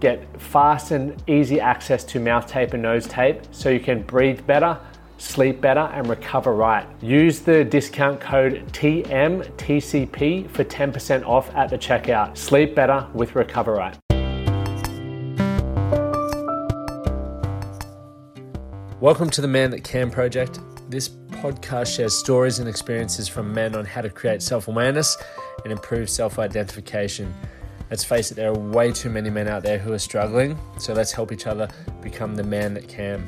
get fast and easy access to mouth tape and nose tape so you can breathe better, sleep better, and recover right. Use the discount code TMTCP for 10% off at the checkout. Sleep better with Recover Right. Welcome to the Man That Can project. This podcast shares stories and experiences from men on how to create self awareness and improve self identification. Let's face it, there are way too many men out there who are struggling. So let's help each other become the man that can.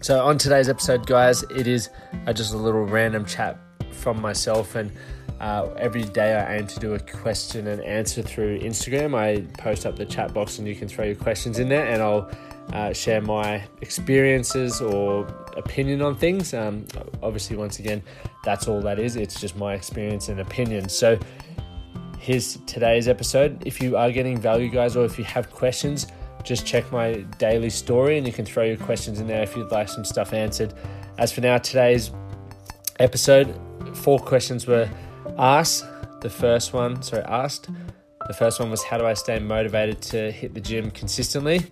So, on today's episode, guys, it is uh, just a little random chat from myself. And uh, every day I aim to do a question and answer through Instagram. I post up the chat box and you can throw your questions in there, and I'll uh, share my experiences or opinion on things. Um, obviously, once again, that's all that is. It's just my experience and opinion. So, here's today's episode. If you are getting value, guys, or if you have questions, just check my daily story and you can throw your questions in there if you'd like some stuff answered. As for now, today's episode, four questions were asked. The first one, sorry, asked. The first one was how do I stay motivated to hit the gym consistently?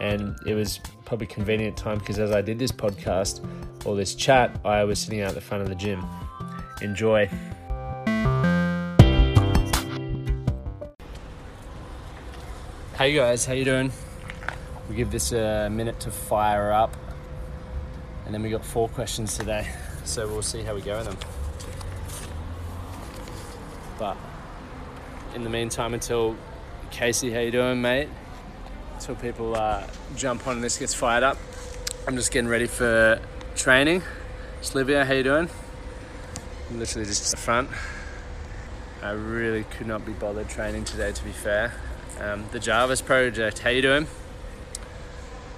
And it was probably convenient time because as I did this podcast or this chat, I was sitting out the front of the gym. Enjoy. Hey guys, how you doing? We give this a minute to fire up, and then we got four questions today, so we'll see how we go with them. But in the meantime, until Casey, how you doing, mate? Until people uh, jump on and this gets fired up, I'm just getting ready for training. Slivia, how you doing? I'm literally just at the front. I really could not be bothered training today, to be fair um, the Jarvis project. How you doing?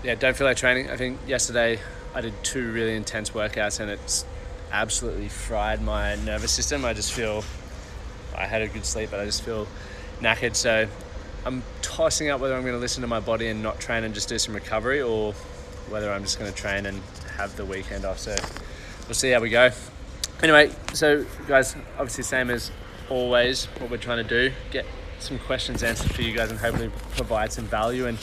Yeah, don't feel like training. I think yesterday I did two really intense workouts and it's absolutely fried my nervous system. I just feel I had a good sleep, but I just feel knackered. So I'm tossing up whether I'm going to listen to my body and not train and just do some recovery, or whether I'm just going to train and have the weekend off. So we'll see how we go. Anyway, so guys, obviously same as always, what we're trying to do get some questions answered for you guys and hopefully provide some value. And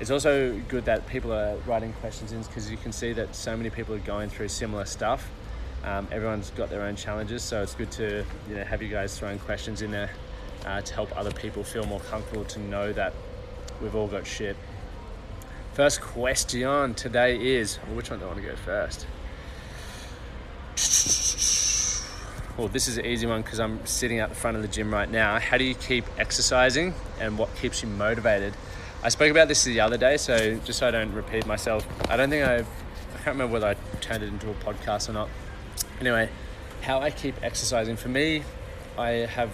it's also good that people are writing questions in because you can see that so many people are going through similar stuff. Um, everyone's got their own challenges, so it's good to you know have you guys throwing questions in there uh, to help other people feel more comfortable to know that we've all got shit. First question today is well, which one do I want to go first? Well, this is an easy one because I'm sitting at the front of the gym right now. How do you keep exercising and what keeps you motivated? I spoke about this the other day, so just so I don't repeat myself, I don't think I've, I can't remember whether I turned it into a podcast or not. Anyway, how I keep exercising for me, I have,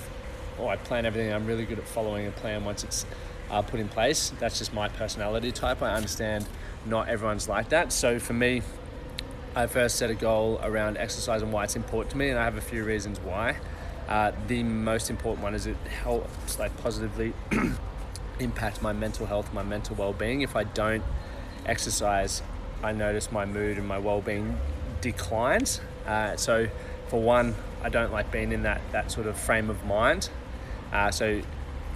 oh, I plan everything. I'm really good at following a plan once it's uh, put in place. That's just my personality type. I understand not everyone's like that. So for me, I first set a goal around exercise and why it's important to me, and I have a few reasons why. Uh, the most important one is it helps like positively impact my mental health, my mental well-being. If I don't exercise, I notice my mood and my well-being declines. Uh, so, for one, I don't like being in that that sort of frame of mind. Uh, so,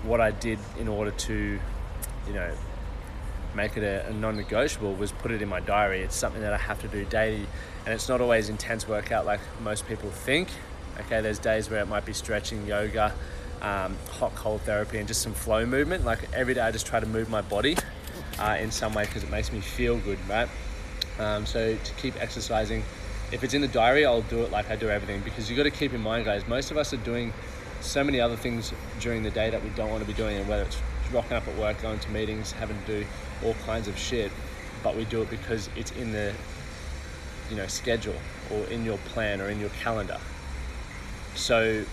what I did in order to, you know, make it a, a non-negotiable was put it in my diary. It's something that I have to do daily, and it's not always intense workout like most people think. Okay, there's days where it might be stretching, yoga, um, hot cold therapy, and just some flow movement. Like every day, I just try to move my body uh, in some way because it makes me feel good, right? Um, so to keep exercising, if it's in the diary, I'll do it like I do everything because you got to keep in mind, guys. Most of us are doing so many other things during the day that we don't want to be doing, and whether it's rocking up at work, going to meetings, having to do all kinds of shit, but we do it because it's in the you know schedule or in your plan or in your calendar. So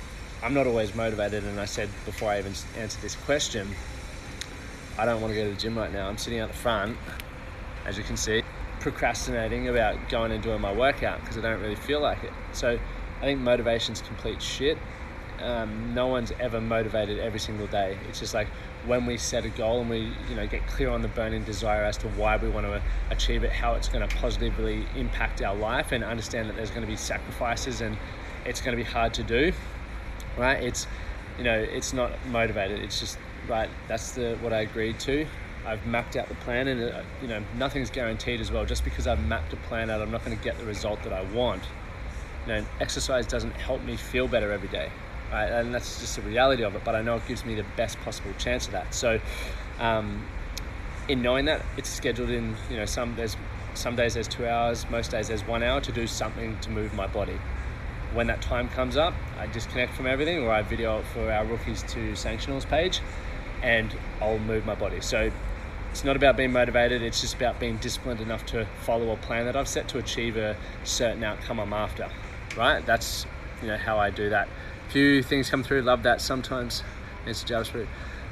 I'm not always motivated. And I said before I even answered this question, I don't want to go to the gym right now. I'm sitting out the front, as you can see, procrastinating about going and doing my workout because I don't really feel like it. So I think motivation's complete shit. Um, no one's ever motivated every single day. It's just like when we set a goal and we, you know, get clear on the burning desire as to why we want to achieve it, how it's going to positively impact our life, and understand that there's going to be sacrifices and it's going to be hard to do. Right? It's, you know, it's not motivated. It's just right. That's the what I agreed to. I've mapped out the plan, and uh, you know, nothing's guaranteed as well. Just because I've mapped a plan out, I'm not going to get the result that I want. You know, exercise doesn't help me feel better every day And that's just the reality of it. But I know it gives me the best possible chance of that. So, um, in knowing that it's scheduled in, you know, some there's some days there's two hours, most days there's one hour to do something to move my body. When that time comes up, I disconnect from everything, or I video it for our rookies to sanctionals page, and I'll move my body. So it's not about being motivated, it's just about being disciplined enough to follow a plan that I've set to achieve a certain outcome I'm after. Right? That's you know how I do that few things come through. Love that sometimes. It's JavaScript.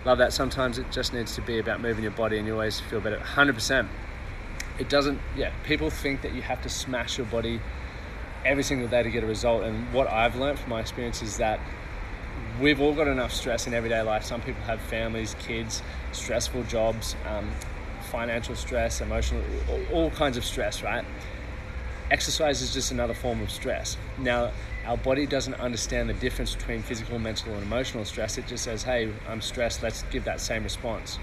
Love that sometimes it just needs to be about moving your body and you always feel better. 100%. It doesn't, yeah, people think that you have to smash your body every single day to get a result. And what I've learned from my experience is that we've all got enough stress in everyday life. Some people have families, kids, stressful jobs, um, financial stress, emotional, all kinds of stress, right? Exercise is just another form of stress. Now, our body doesn't understand the difference between physical, mental, and emotional stress. It just says, hey, I'm stressed, let's give that same response.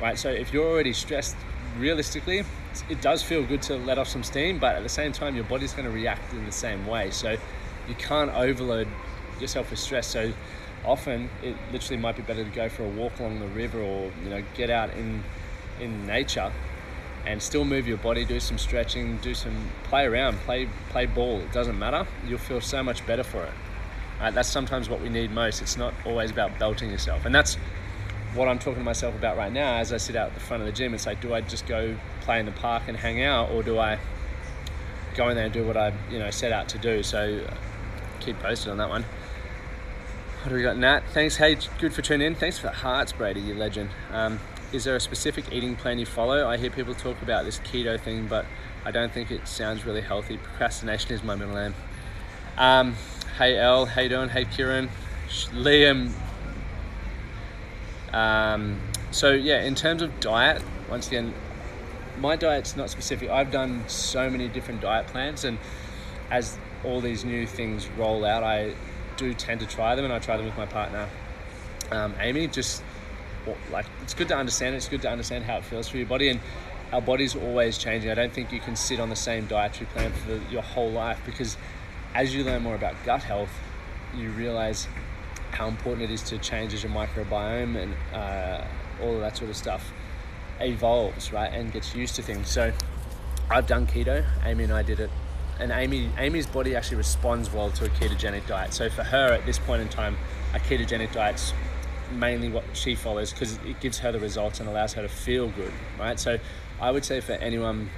Right? So if you're already stressed, realistically, it does feel good to let off some steam, but at the same time, your body's going to react in the same way. So you can't overload yourself with stress. So often, it literally might be better to go for a walk along the river or you know get out in in nature and still move your body, do some stretching, do some play around, play play ball. It doesn't matter. You'll feel so much better for it. Right? That's sometimes what we need most. It's not always about belting yourself, and that's what I'm talking to myself about right now. As I sit out at the front of the gym, it's like, do I just go play in the park and hang out, or do I go in there and do what I you know set out to do? So uh, keep posted on that one. What do we got? Nat, thanks. Hey, good for tuning in. Thanks for the hearts, Brady. You legend. Um, is there a specific eating plan you follow? I hear people talk about this keto thing, but I don't think it sounds really healthy. Procrastination is my middle name. Um, hey El, how you doing? Hey Kieran, Liam. Um, so yeah, in terms of diet, once again, my diet's not specific. I've done so many different diet plans, and as all these new things roll out, I do tend to try them, and I try them with my partner, um, Amy, just like it's good to understand. It's good to understand how it feels for your body, and our body's always changing. I don't think you can sit on the same dietary plan for the, your whole life because as you learn more about gut health, you realize how important it is to change as your microbiome and uh, all of that sort of stuff evolves, right, and gets used to things. So I've done keto. Amy and I did it, and Amy Amy's body actually responds well to a ketogenic diet. So for her at this point in time, a ketogenic diet's mainly what she follows because it gives her the results and allows her to feel good, right? So I would say for anyone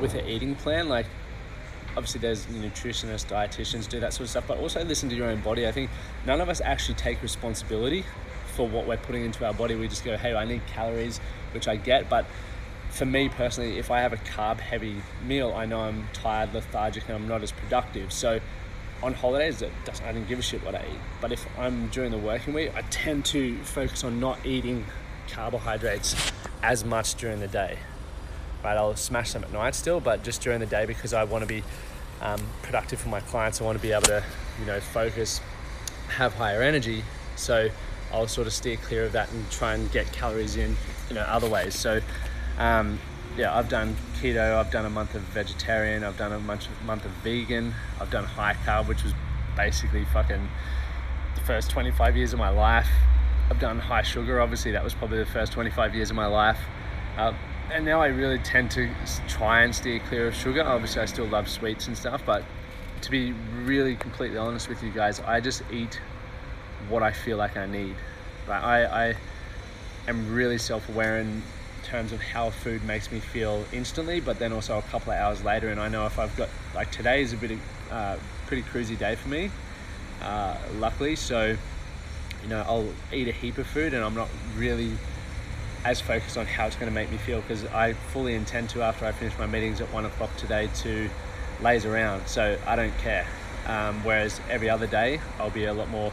with an eating plan, like obviously there's nutritionists, dietitians do that sort of stuff, but also listen to your own body. I think none of us actually take responsibility for what we're putting into our body. We just go, hey, I need calories, which I get, but for me personally, if I have a carb heavy meal, I know I'm tired, lethargic, and I'm not as productive. So on holidays, I don't give a shit what I eat. But if I'm during the working week, I tend to focus on not eating carbohydrates as much during the day. Right, I'll smash them at night still, but just during the day because I want to be um, productive for my clients. I want to be able to, you know, focus, have higher energy. So I'll sort of steer clear of that and try and get calories in, you know, other ways. So um, yeah, I've done keto, I've done a month of vegetarian, I've done a month, month of vegan, I've done high carb, which was basically fucking the first 25 years of my life. I've done high sugar, obviously, that was probably the first 25 years of my life. Uh, and now I really tend to try and steer clear of sugar. Obviously, I still love sweets and stuff, but to be really completely honest with you guys, I just eat what I feel like I need. Like I, I am really self-aware and terms of how food makes me feel instantly, but then also a couple of hours later. And I know if I've got like today is a bit uh, pretty cruisy day for me, uh, luckily. So, you know, I'll eat a heap of food and I'm not really as focused on how it's going to make me feel because I fully intend to, after I finish my meetings at one o'clock today, to laze around. So I don't care. Um, whereas every other day, I'll be a lot more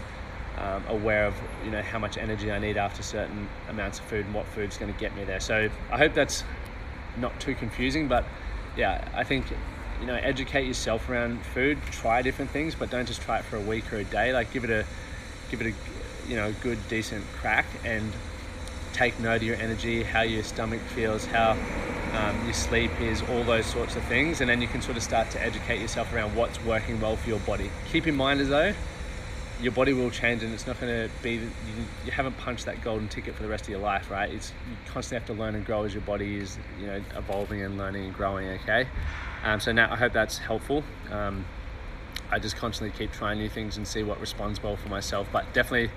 um, aware of you know how much energy I need after certain amounts of food and what food's going to get me there. So I hope that's not too confusing, but yeah, I think you know educate yourself around food. Try different things, but don't just try it for a week or a day. Like give it a give it a you know good decent crack and take note of your energy, how your stomach feels, how um, your sleep is, all those sorts of things, and then you can sort of start to educate yourself around what's working well for your body. Keep in mind as though your body will change and it's not going to be you, you, haven't punched that golden ticket for the rest of your life right? It's you constantly have to learn and grow as your body is you know evolving and learning and growing okay? Um, so now i hope that's helpful. Um, i just constantly keep trying new things and see what responds well for myself but definitely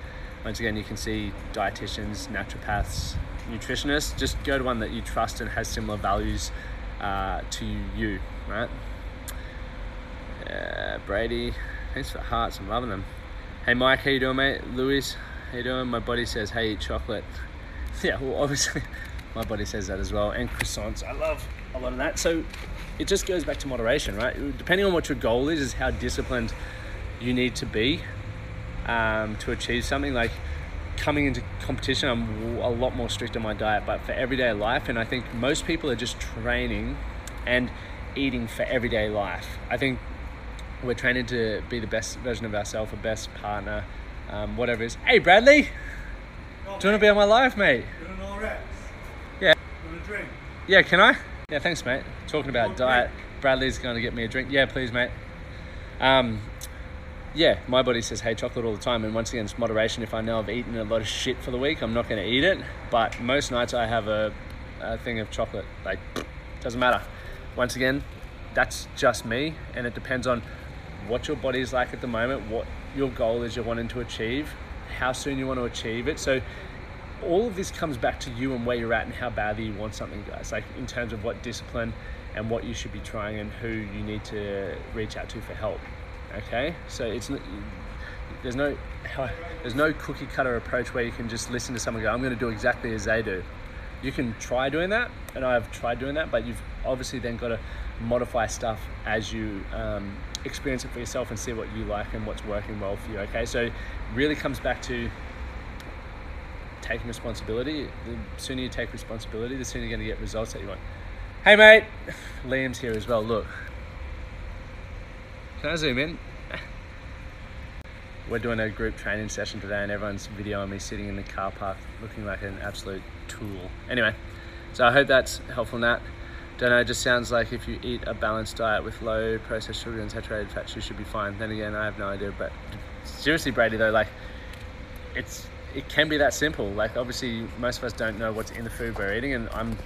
once again you can see dietitians naturopaths nutritionists just go to one that you trust and has similar values uh, to you right? Uh, brady thanks for the hearts i'm loving them Hey Mike, how you doing, mate? Louis, how you doing? My buddy says, hey, eat chocolate. yeah, well, obviously, my body says that as well. And croissants, I love a lot of that. So it just goes back to moderation, right? Depending on what your goal is, is how disciplined you need to be um, to achieve something. Like coming into competition, I'm a lot more strict on my diet, but for everyday life, and I think most people are just training and eating for everyday life. I think we're training to be the best version of ourselves, a best partner, um, whatever it is. Hey, Bradley, do you want to be on my life, mate? Yeah. Yeah, can I? Yeah, thanks, mate. Talking about diet, Bradley's going to get me a drink. Yeah, please, mate. Um, yeah, my body says hey chocolate all the time, and once again, it's moderation. If I know I've eaten a lot of shit for the week, I'm not going to eat it. But most nights I have a, a thing of chocolate. Like, doesn't matter. Once again, that's just me, and it depends on what your body is like at the moment, what your goal is you're wanting to achieve, how soon you want to achieve it. So all of this comes back to you and where you're at and how badly you want something, guys. Like in terms of what discipline and what you should be trying and who you need to reach out to for help. Okay, so it's there's no there's no cookie cutter approach where you can just listen to someone go, I'm going to do exactly as they do. You can try doing that, and I've tried doing that, but you've obviously then got to modify stuff as you um, experience it for yourself and see what you like and what's working well for you. Okay, so really comes back to taking responsibility. The sooner you take responsibility, the sooner you're going to get results that you want. Hey, mate, Liam's here as well. Look, can I zoom in? We're doing a group training session today, and everyone's videoing me sitting in the car park looking like an absolute tool. Anyway, so I hope that's helpful, Nat. Don't know, it just sounds like if you eat a balanced diet with low processed sugar and saturated fats, you should be fine. Then again, I have no idea. But seriously, Brady, though, like, it's it can be that simple. Like, obviously, most of us don't know what's in the food we're eating, and I'm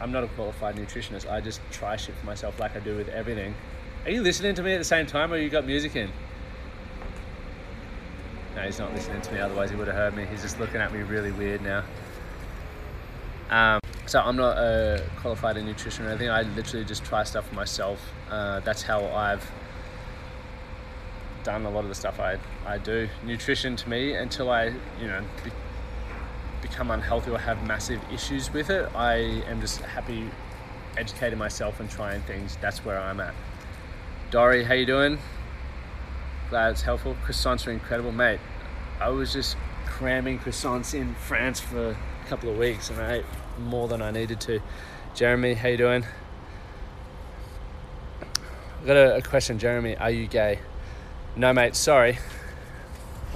I'm not a qualified nutritionist. I just try shit for myself, like I do with everything. Are you listening to me at the same time, or you got music in? No, he's not listening to me. Otherwise, he would have heard me. He's just looking at me really weird now. Um, so I'm not a qualified in nutrition or anything. I literally just try stuff for myself. Uh, that's how I've done a lot of the stuff I, I do. Nutrition to me, until I, you know, be, become unhealthy or have massive issues with it, I am just happy educating myself and trying things. That's where I'm at. Dory, how you doing? Glad it's helpful. Croissants are incredible, mate. I was just cramming croissants in France for a couple of weeks and I more than I needed to. Jeremy, how you doing? I've got a, a question, Jeremy. Are you gay? No, mate. Sorry.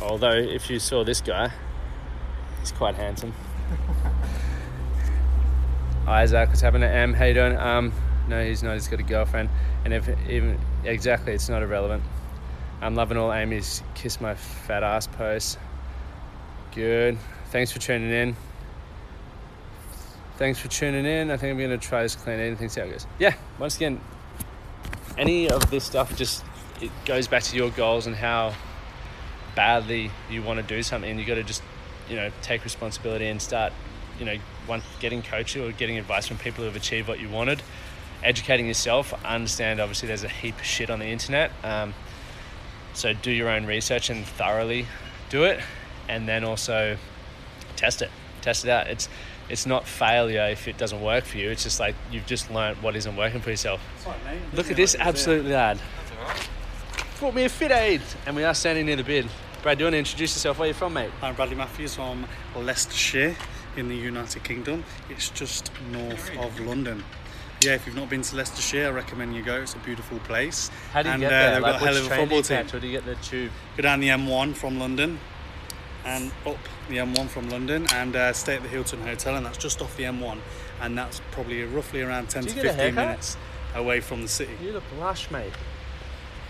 Although, if you saw this guy, he's quite handsome. Isaac, what's happening? Em, how you doing? Um, no, he's not. He's got a girlfriend, and if even exactly, it's not irrelevant. I'm loving all Amy's kiss my fat ass posts. Good. Thanks for tuning in. Thanks for tuning in. I think I'm to try this clean eating see how it goes. Yeah, once again, any of this stuff just it goes back to your goals and how badly you want to do something. You got to just, you know, take responsibility and start, you know, one getting coaching or getting advice from people who have achieved what you wanted, educating yourself. Understand, obviously, there's a heap of shit on the internet. Um, So do your own research and thoroughly do it, and then also test it. Test it out. It's it's not failure if it doesn't work for you. It's just like you've just learned what isn't working for yourself. Look at this absolute lad. Brought me a fit aid, and we are standing near the bid. Brad, do you want to introduce yourself? Where are you from, mate? I'm Bradley Matthews from Leicestershire in the United Kingdom. It's just north of London. Yeah, if you've not been to Leicestershire, I recommend you go. It's a beautiful place. How do you and, get uh, there? They've Like, got a hell of a train do football team. catch, or do you get the tube? Go down the M1 from London and up the M1 from London and uh, stay at the Hilton Hotel, and that's just off the M1, and that's probably roughly around 10 to you get a 15 minutes away from the city. You look lush, mate.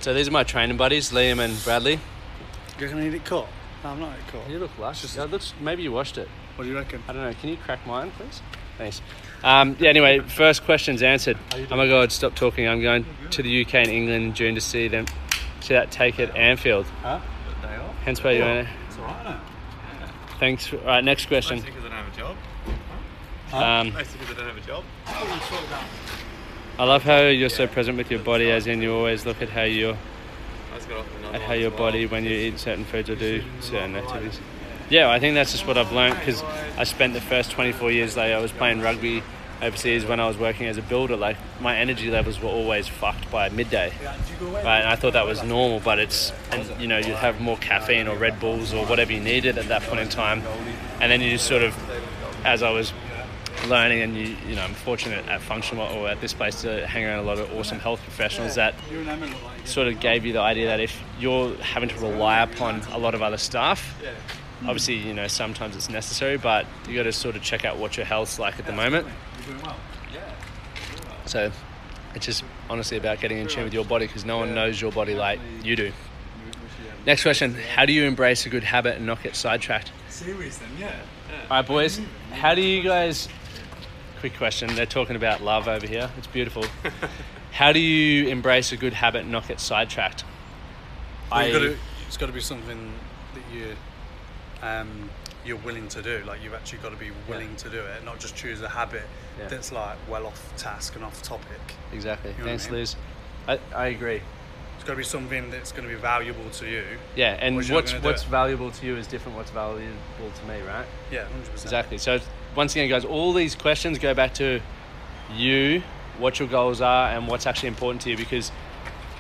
So these are my training buddies, Liam and Bradley. You're gonna need it cut? No, I'm not it cut. You look lush. Just- Yeah, it looks, maybe you washed it. What do you reckon? I don't know. Can you crack mine, please? Thanks. Um, yeah. Anyway, first question's answered. Oh my God! Stop talking. I'm going to the UK and England in June to see them. See that take at Anfield. Huh? Hence why you're in it. It's alright, isn't it? Thanks. All right. Next question. Mostly because I don't have a job. Um, Mostly because I don't have a job. I love how you're so present with your body, as in you always look at how you I just got off another at how your body when you eat certain foods or do certain activities. Yeah, I think that's just what I've learned because I spent the first 24 years like I was playing rugby overseas when I was working as a builder. Like my energy levels were always fucked by midday, right? And I thought that was normal, but it's and you know you'd have more caffeine or Red Bulls or whatever you needed at that point in time, and then you just sort of, as I was learning and you you know I'm fortunate at Functional or at this place to hang around a lot of awesome health professionals that sort of gave you the idea that if you're having to rely upon a lot of other stuff, obviously, you know, sometimes it's necessary, but you got to sort of check out what your health's like at the moment. You're doing well. Yeah. So it's just honestly about getting in tune with your body because no one knows your body like you do. Next question How do you embrace a good habit and not get sidetracked? Serious then, yeah. All right, boys, how do you guys? Quick question. They're talking about love over here. It's beautiful. How do you embrace a good habit and not get sidetracked? Well, I- gotta, it's got to be something that you um, you're willing to do. Like you've actually got to be willing to do it, not just choose a habit Yeah. that's like well off task and off topic. Exactly. You know what I Thanks, mean? Liz. I, I agree. It's got to be something that's going to be valuable to you. Yeah, and what's what's valuable to you is different. What's valuable to me, right? Yeah, hundred percent. Exactly. So once again, guys, all these questions go back to you, what your goals are, and what's actually important to you. Because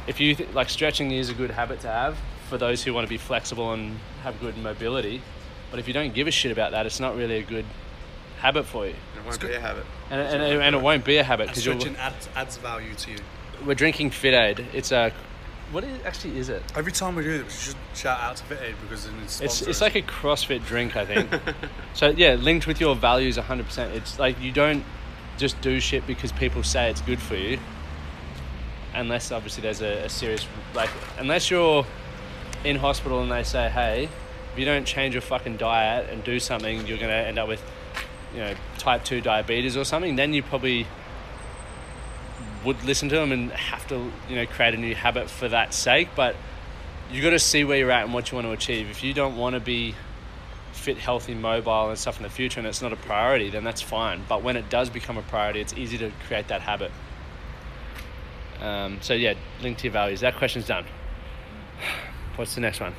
if you th- like stretching is a good habit to have for those who want to be flexible and have good mobility, but if you don't give a shit about that, it's not really a good habit for you, And it won't good. be a habit. and and, and it won't be a habit And because stretching adds, adds value to you. we're drinking Fit Aid. It's a what is, actually is it? Every time we do this, we should shout out to Fit Aid because it's It's, it's like a CrossFit drink, I think. so yeah, linked with your values 100%. It's like you don't just do shit because people say it's good for you, unless obviously there's a, a serious like unless you're in hospital and they say, hey, if you don't change your fucking diet and do something, you're gonna end up with you know type two diabetes or something. Then you probably would listen to them and have to you know create a new habit for that sake, but you got to see where you're at and what you want to achieve. If you don't want to be fit, healthy, mobile, and stuff in the future, and it's not a priority, then that's fine. But when it does become a priority, it's easy to create that habit. Um, so yeah, link to your values. That question's done. What's the next one?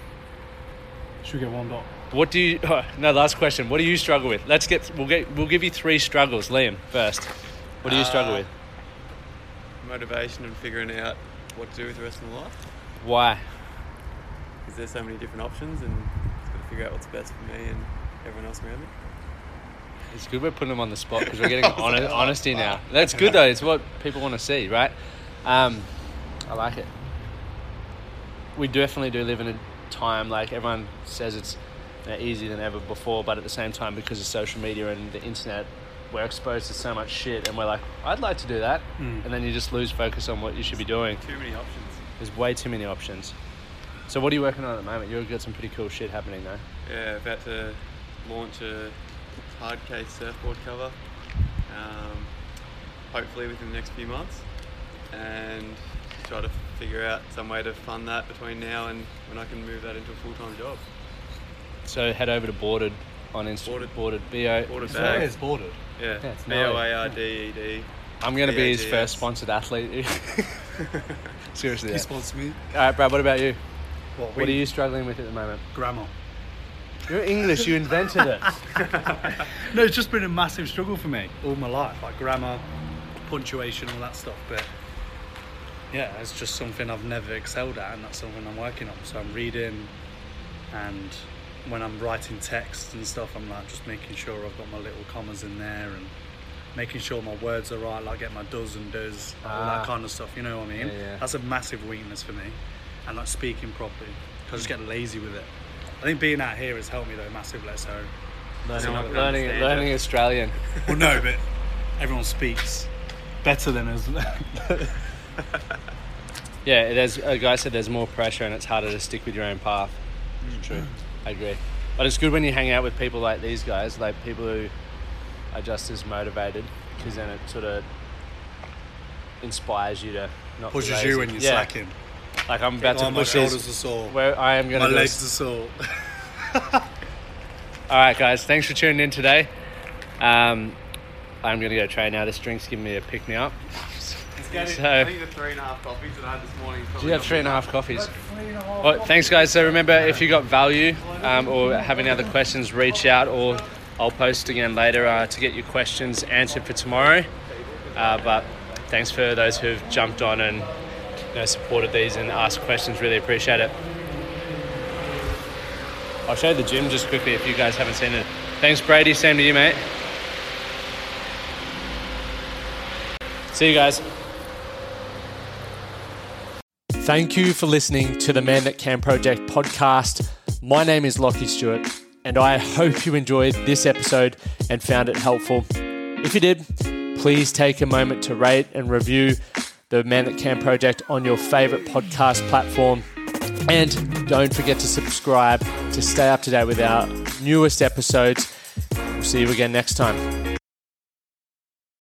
Should we get one dot? What do you? Oh, no, last question. What do you struggle with? Let's get. We'll get. We'll give you three struggles. Liam first. What do you struggle Uh, with? Motivation and figuring out what to do with the rest of my life. Why? Because there's so many different options and just got to figure out what's best for me and everyone else around me. It's good we're putting them on the spot because we're getting hone- honesty now. That's good though. It's what people want to see, right? Um, I like it. We definitely do live in a time like everyone says it's you know, easier than ever before, but at the same time, because of social media and the internet, we're exposed to so much shit, and we're like, I'd like to do that, Mm. and then you just lose focus on what you should be doing. Too many options. There's way too many options. So, what are you working on at the moment? You've got some pretty cool shit happening though. Yeah, about to launch a hard case surfboard cover. Um, hopefully within the next few months, and try to figure out some way to fund that between now and when I can move that into a full time job. So head over to Boarded on Instagram. Boarded. Boarded. B O. Boarded Yeah, bag. it's bordered. Yeah, Yeah, it's B O A R D E D. I'm gonna be his first sponsored athlete. Seriously. He Yeah. sponsors me. All right, Brad. What about you? What, What are you struggling with at the moment? Grammar. You're English. You invented it. No, it's just been a massive struggle for me all my life, like grammar, punctuation, all that stuff. But yeah, it's just something I've never excelled at, and that's something I'm working on. So I'm reading, and when I'm writing text and stuff, I'm like just making sure I've got my little commas in there and making sure my words are right, like get my does and does, all Ah. that kind of stuff. You know what I mean? Yeah, yeah. That's a massive weakness for me, and like speaking properly, I just get lazy with it. I think being out here has helped me though massively. So learning, can learning, learning. Australian. well, no, but everyone speaks better than us. Yeah, there's a guy said there's more pressure and it's harder to stick with your own path. True, I agree. But it's good when you hang out with people like these guys, like people who are just as motivated, because then it sort of inspires you to not Pushes lazy. you when you're yeah. slacking. Like I'm about oh, to my shoulders this. are sore. Where I am my gonna. do legs this. are sore. All right, guys. Thanks for tuning in today. Um, I'm gonna go train now. This drink's giving me a pick me up. So- I think the three and a half coffees that I had this morning. Do you have three and a half coffees? Well, thanks, guys. So remember, if you got value um, or have any other questions, reach out, or I'll post again later uh, to get your questions answered for tomorrow. Uh, but thanks for those who've jumped on and you know, supported these and asked questions. Really appreciate it. I'll show you the gym just quickly if you guys haven't seen it. Thanks, Brady. Same to you, mate. See you guys. Thank you for listening to the Man That Can Project podcast. My name is Lachie Stuart, and I hope you enjoyed this episode and found it helpful. If you did, please take a moment to rate and review the Man That Can Project on your favorite podcast platform. And don't forget to subscribe to stay up to date with our newest episodes. We'll see you again next time.